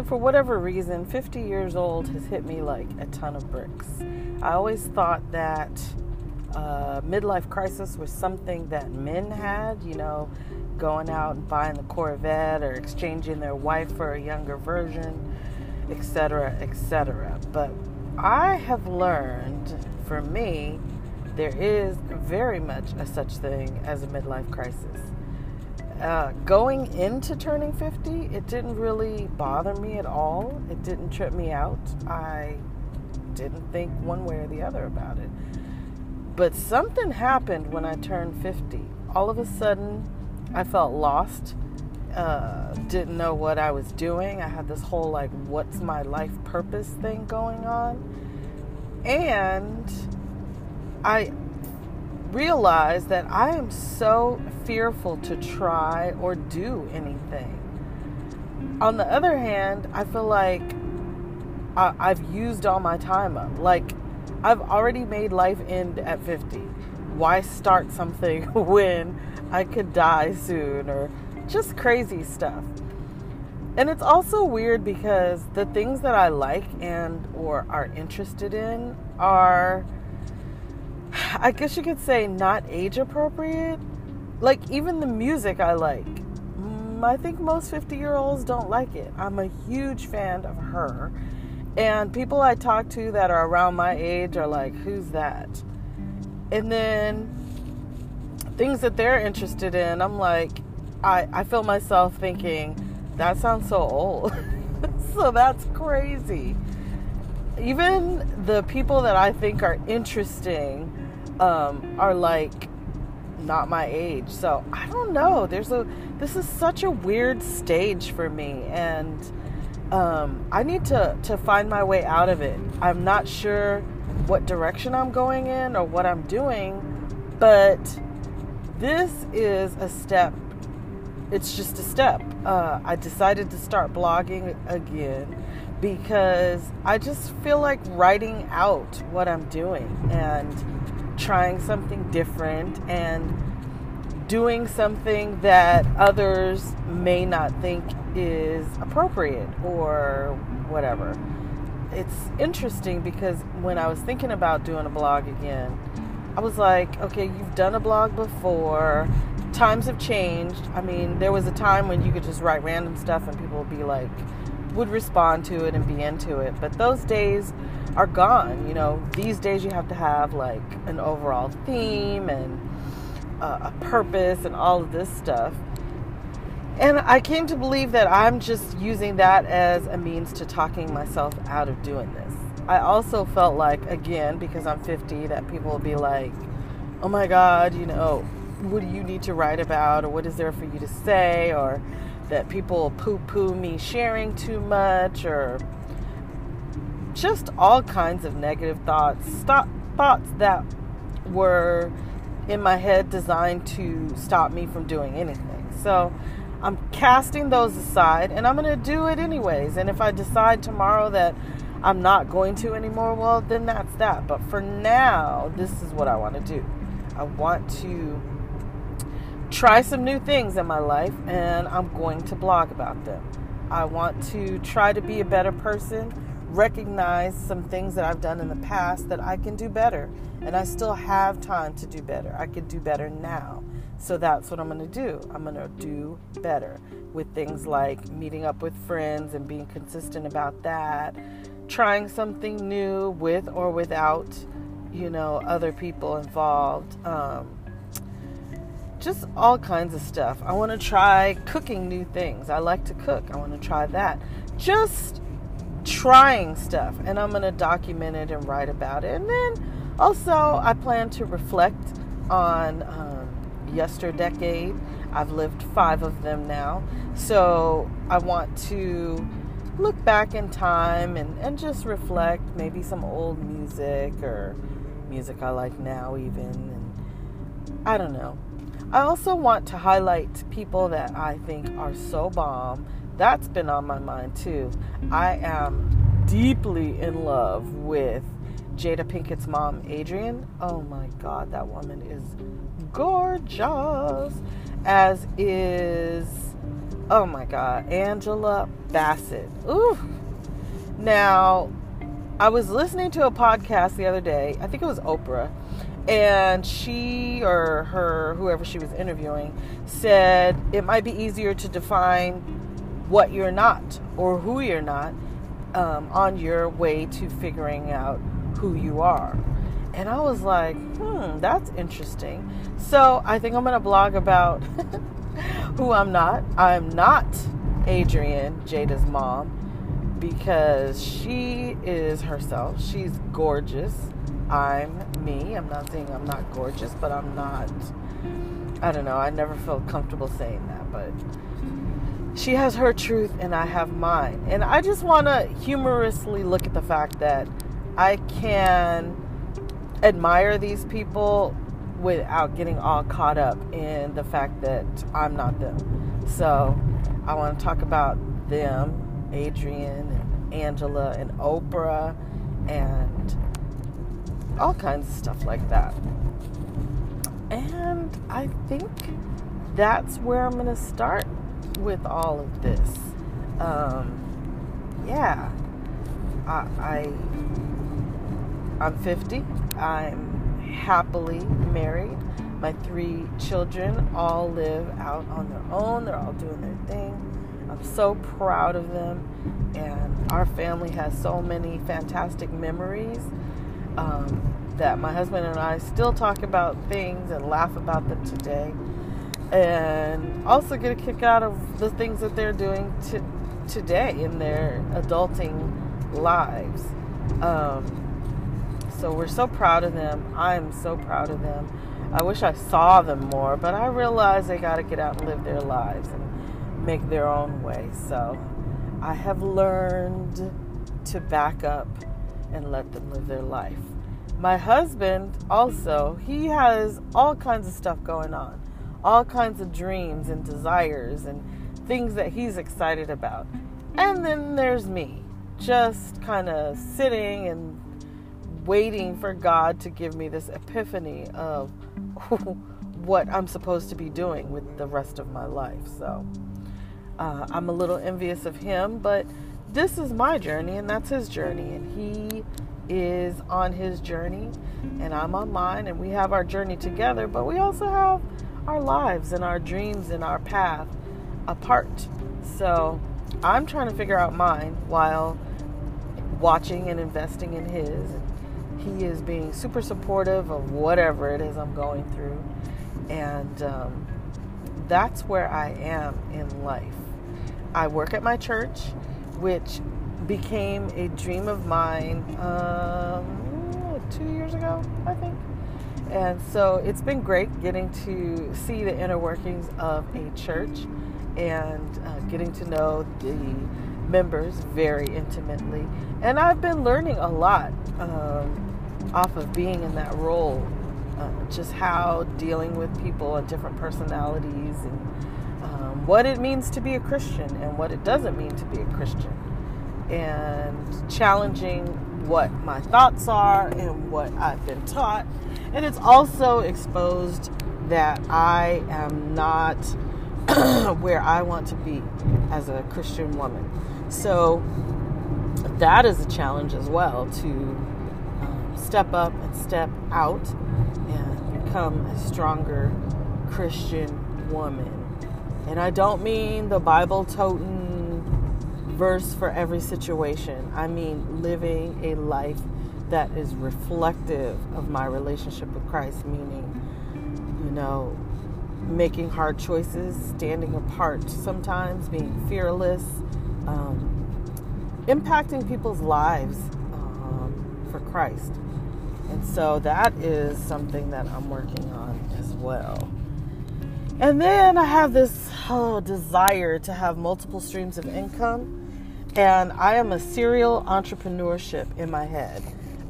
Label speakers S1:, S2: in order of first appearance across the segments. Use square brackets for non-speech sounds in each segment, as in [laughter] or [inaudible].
S1: So, for whatever reason, 50 years old has hit me like a ton of bricks. I always thought that uh, midlife crisis was something that men had, you know, going out and buying the Corvette or exchanging their wife for a younger version, etc., etc. But I have learned for me, there is very much a such thing as a midlife crisis. Uh, going into turning 50, it didn't really bother me at all. It didn't trip me out. I didn't think one way or the other about it. But something happened when I turned 50. All of a sudden, I felt lost. Uh, didn't know what I was doing. I had this whole like, what's my life purpose thing going on. And I realized that I am so fearful to try or do anything. On the other hand, I feel like I, have used all my time up. Like, I've already made life end at 50. Why start something [laughs] when I could die soon or just crazy stuff? And it's also weird because the things that I like and or are interested in are I guess you could say not age appropriate. Like even the music I like. Mm, I think most 50-year-olds don't like it. I'm a huge fan of her and people I talk to that are around my age are like, who's that? And then things that they're interested in, I'm like, I, I feel myself thinking, that sounds so old. [laughs] so that's crazy. Even the people that I think are interesting um, are like not my age. So I don't know. There's a this is such a weird stage for me and um, I need to, to find my way out of it. I'm not sure what direction I'm going in or what I'm doing, but this is a step. It's just a step. Uh, I decided to start blogging again because I just feel like writing out what I'm doing and trying something different and doing something that others may not think is appropriate or whatever. It's interesting because when I was thinking about doing a blog again, I was like, okay, you've done a blog before. Times have changed. I mean, there was a time when you could just write random stuff and people would be like, would respond to it and be into it. But those days are gone. You know, these days you have to have like an overall theme and a purpose and all of this stuff. And I came to believe that I'm just using that as a means to talking myself out of doing this. I also felt like, again, because I'm 50, that people will be like, oh my God, you know, what do you need to write about? Or what is there for you to say? Or that people poo poo me sharing too much? Or just all kinds of negative thoughts. Stop, thoughts that were in my head designed to stop me from doing anything. So I'm casting those aside and I'm going to do it anyways. And if I decide tomorrow that I'm not going to anymore, well, then that's that. But for now, this is what I want to do. I want to try some new things in my life and I'm going to blog about them. I want to try to be a better person, recognize some things that I've done in the past that I can do better. And I still have time to do better. I could do better now. So that's what I'm going to do. I'm going to do better with things like meeting up with friends and being consistent about that, trying something new with or without, you know, other people involved. Um, just all kinds of stuff. I want to try cooking new things. I like to cook. I want to try that. Just trying stuff. And I'm going to document it and write about it. And then also, I plan to reflect on. Um, yesterdecade. I've lived five of them now. So I want to look back in time and, and just reflect maybe some old music or music I like now, even. And I don't know. I also want to highlight people that I think are so bomb. That's been on my mind too. I am deeply in love with Jada Pinkett's mom, Adrienne. Oh my God, that woman is gorgeous, as is Oh my God, Angela Bassett. Ooh. Now, I was listening to a podcast the other day. I think it was Oprah. And she or her, whoever she was interviewing, said it might be easier to define what you're not or who you're not um, on your way to figuring out who you are. And I was like, hmm, that's interesting. So I think I'm going to blog about [laughs] who I'm not. I'm not Adrienne, Jada's mom because she is herself. She's gorgeous. I'm me. I'm not saying I'm not gorgeous, but I'm not. I don't know. I never felt comfortable saying that, but she has her truth and I have mine. And I just want to humorously look at the fact that I can admire these people without getting all caught up in the fact that I'm not them. So I want to talk about them Adrienne and Angela and Oprah and all kinds of stuff like that. And I think that's where I'm going to start with all of this. Um, yeah, I, I I'm 50. I'm happily married. My three children all live out on their own. They're all doing their thing. I'm so proud of them. And our family has so many fantastic memories um, that my husband and I still talk about things and laugh about them today. And also get a kick out of the things that they're doing to, today in their adulting lives. Um, so we're so proud of them. I'm so proud of them. I wish I saw them more, but I realize they got to get out and live their lives. And make their own way. So I have learned to back up and let them live their life. My husband also, he has all kinds of stuff going on, all kinds of dreams and desires and things that he's excited about. And then there's me, just kind of sitting and waiting for God to give me this epiphany of [laughs] what I'm supposed to be doing with the rest of my life. So, uh, I'm a little envious of him, but this is my journey and that's his journey. And he is on his journey and I'm on mine. And we have our journey together, but we also have our lives and our dreams and our path apart. So I'm trying to figure out mine while watching and investing in his. He is being super supportive of whatever it is I'm going through. And um, that's where I am in life. I work at my church, which became a dream of mine um, two years ago, I think. And so it's been great getting to see the inner workings of a church and uh, getting to know the members very intimately. And I've been learning a lot um, off of being in that role, uh, just how dealing with people and different personalities and what it means to be a Christian and what it doesn't mean to be a Christian, and challenging what my thoughts are and what I've been taught. And it's also exposed that I am not [clears throat] where I want to be as a Christian woman. So that is a challenge as well to um, step up and step out and become a stronger Christian woman and I don't mean the Bible toting verse for every situation. I mean living a life that is reflective of my relationship with Christ, meaning, you know, making hard choices, standing apart sometimes, being fearless, um, impacting people's lives um, for Christ. And so that is something that I'm working on as well. And then I have this oh, desire to have multiple streams of income. And I am a serial entrepreneurship in my head.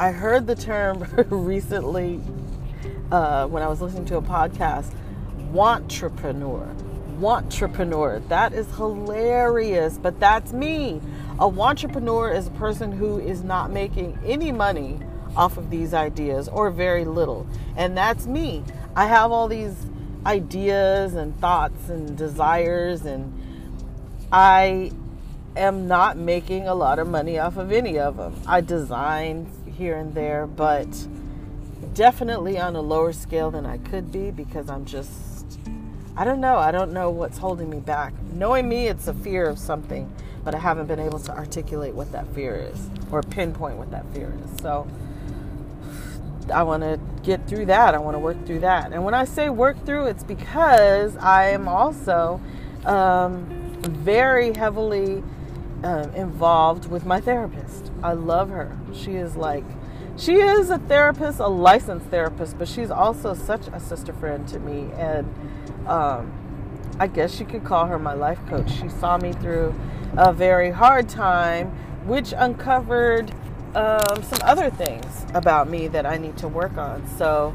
S1: I heard the term [laughs] recently uh, when I was listening to a podcast, wantrepreneur. Wantrepreneur. That is hilarious, but that's me. A wantrepreneur is a person who is not making any money off of these ideas or very little. And that's me. I have all these ideas and thoughts and desires and I am not making a lot of money off of any of them. I design here and there, but definitely on a lower scale than I could be because I'm just, I don't know. I don't know what's holding me back. Knowing me, it's a fear of something, but I haven't been able to articulate what that fear is or pinpoint what that fear is. So I want to get through that. I want to work through that. And when I say work through, it's because I am also um, very heavily uh, involved with my therapist. I love her. She is like, she is a therapist, a licensed therapist, but she's also such a sister friend to me. And um, I guess you could call her my life coach. She saw me through a very hard time, which uncovered um, some other things about me that I need to work on. So,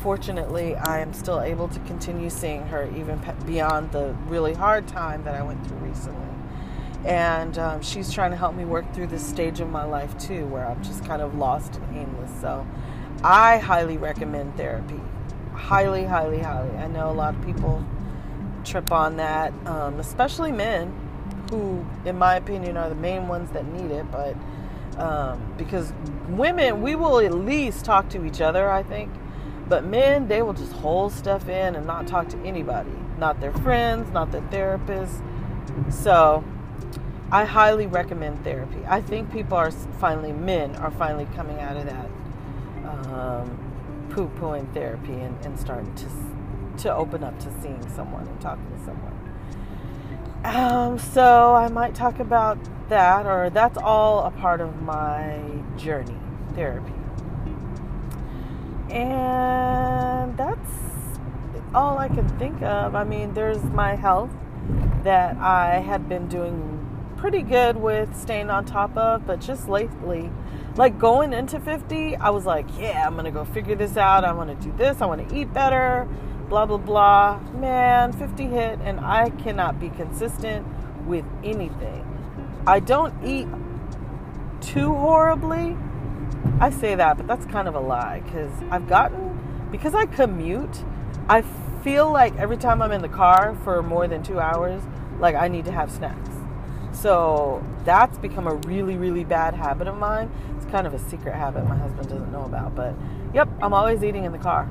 S1: fortunately, I am still able to continue seeing her even beyond the really hard time that I went through recently. And um, she's trying to help me work through this stage of my life too, where I'm just kind of lost and aimless. So, I highly recommend therapy. Highly, highly, highly. I know a lot of people trip on that, um, especially men who, in my opinion, are the main ones that need it. But um, because women, we will at least talk to each other, I think. But men, they will just hold stuff in and not talk to anybody, not their friends, not their therapists. So, I highly recommend therapy. I think people are finally, men are finally coming out of that um, poo pooing therapy and, and starting to to open up to seeing someone and talking to someone. Um, so I might talk about that, or that's all a part of my journey, therapy. And that's all I can think of. I mean, there's my health that I had been doing pretty good with staying on top of, but just lately, like going into 50, I was like, yeah, I'm going to go figure this out. I want to do this. I want to eat better, blah, blah, blah. Man, 50 hit, and I cannot be consistent with anything. I don't eat too horribly. I say that, but that's kind of a lie because I've gotten, because I commute, I feel like every time I'm in the car for more than two hours, like I need to have snacks. So that's become a really, really bad habit of mine. It's kind of a secret habit my husband doesn't know about, but yep, I'm always eating in the car.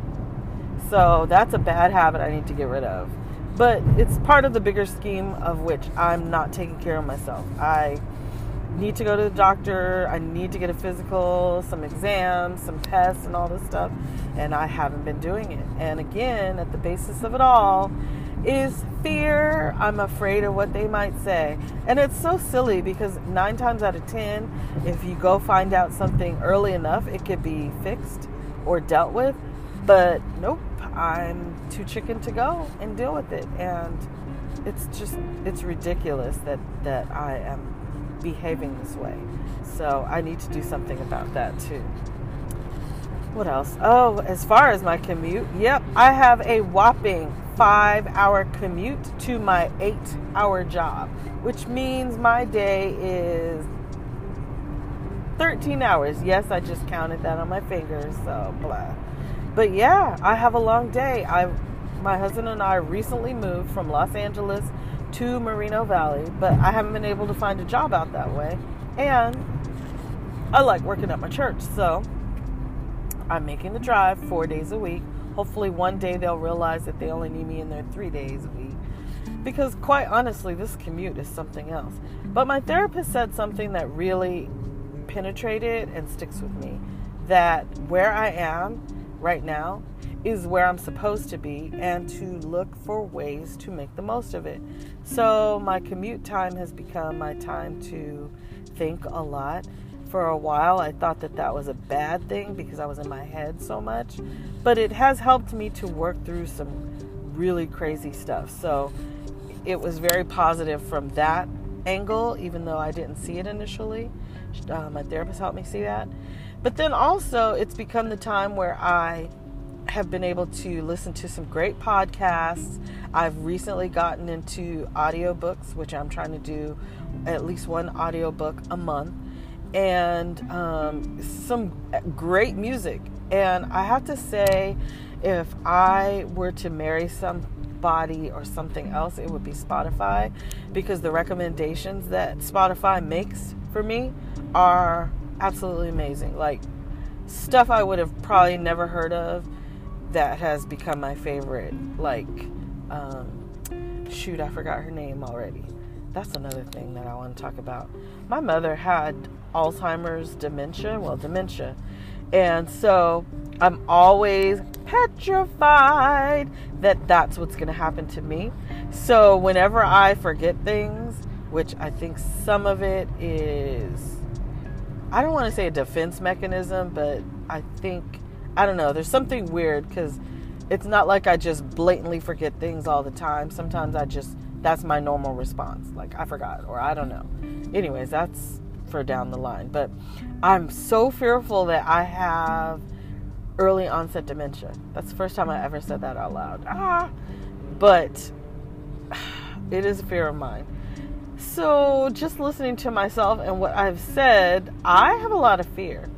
S1: So that's a bad habit I need to get rid of. But it's part of the bigger scheme of which I'm not taking care of myself. I need to go to the doctor, I need to get a physical, some exams, some tests, and all this stuff, and I haven't been doing it. And again, at the basis of it all is fear. I'm afraid of what they might say. And it's so silly because nine times out of ten, if you go find out something early enough, it could be fixed or dealt with. But nope, I'm too chicken to go and deal with it. And it's just it's ridiculous that that I am behaving this way. So I need to do something about that too. What else? Oh, as far as my commute, yep, I have a whopping five hour commute to my eight hour job, which means my day is 13 hours. Yes, I just counted that on my fingers, so blah. But yeah, I have a long day. I my husband and I recently moved from Los Angeles to Moreno Valley, but I haven't been able to find a job out that way. And I like working at my church, so I'm making the drive 4 days a week. Hopefully one day they'll realize that they only need me in there 3 days a week. Because quite honestly, this commute is something else. But my therapist said something that really penetrated and sticks with me that where I am right now is where I'm supposed to be and to look for ways to make the most of it. So, my commute time has become my time to think a lot. For a while, I thought that that was a bad thing because I was in my head so much, but it has helped me to work through some really crazy stuff. So, it was very positive from that angle, even though I didn't see it initially. Uh, my therapist helped me see that. But then also, it's become the time where I have been able to listen to some great podcasts. I've recently gotten into audiobooks, which I'm trying to do at least one audiobook a month, and um, some great music. And I have to say, if I were to marry some body or something else, it would be Spotify because the recommendations that Spotify makes for me are absolutely amazing. Like stuff I would have probably never heard of that has become my favorite. Like, um, shoot, I forgot her name already. That's another thing that I want to talk about. My mother had Alzheimer's dementia, well, dementia. And so I'm always petrified that that's what's going to happen to me. So whenever I forget things, which I think some of it is, I don't want to say a defense mechanism, but I think, I don't know, there's something weird because it's not like I just blatantly forget things all the time. Sometimes I just, that's my normal response. Like, I forgot, or I don't know. Anyways, that's for down the line. But I'm so fearful that I have early onset dementia. That's the first time I ever said that out loud. Ah, but [sighs] it is a fear of mine. So, just listening to myself and what I've said, I have a lot of fear.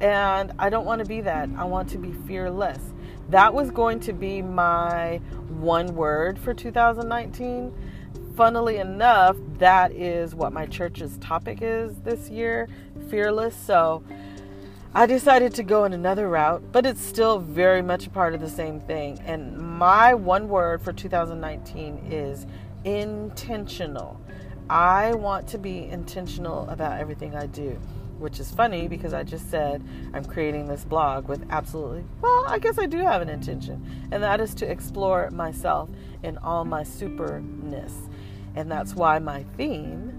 S1: And I don't want to be that. I want to be fearless. That was going to be my one word for 2019. Funnily enough, that is what my church's topic is this year fearless. So, I decided to go in another route, but it's still very much a part of the same thing. And my one word for 2019 is intentional. I want to be intentional about everything I do, which is funny because I just said I'm creating this blog with absolutely, well, I guess I do have an intention, and that is to explore myself in all my superness. And that's why my theme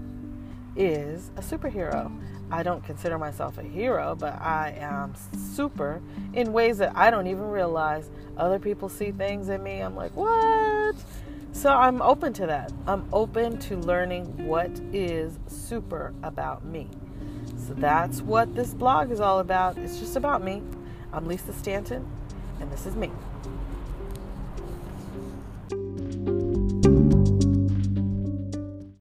S1: is a superhero. I don't consider myself a hero, but I am super in ways that I don't even realize. Other people see things in me. I'm like, what? So I'm open to that. I'm open to learning what is super about me. So that's what this blog is all about. It's just about me. I'm Lisa Stanton, and this is me.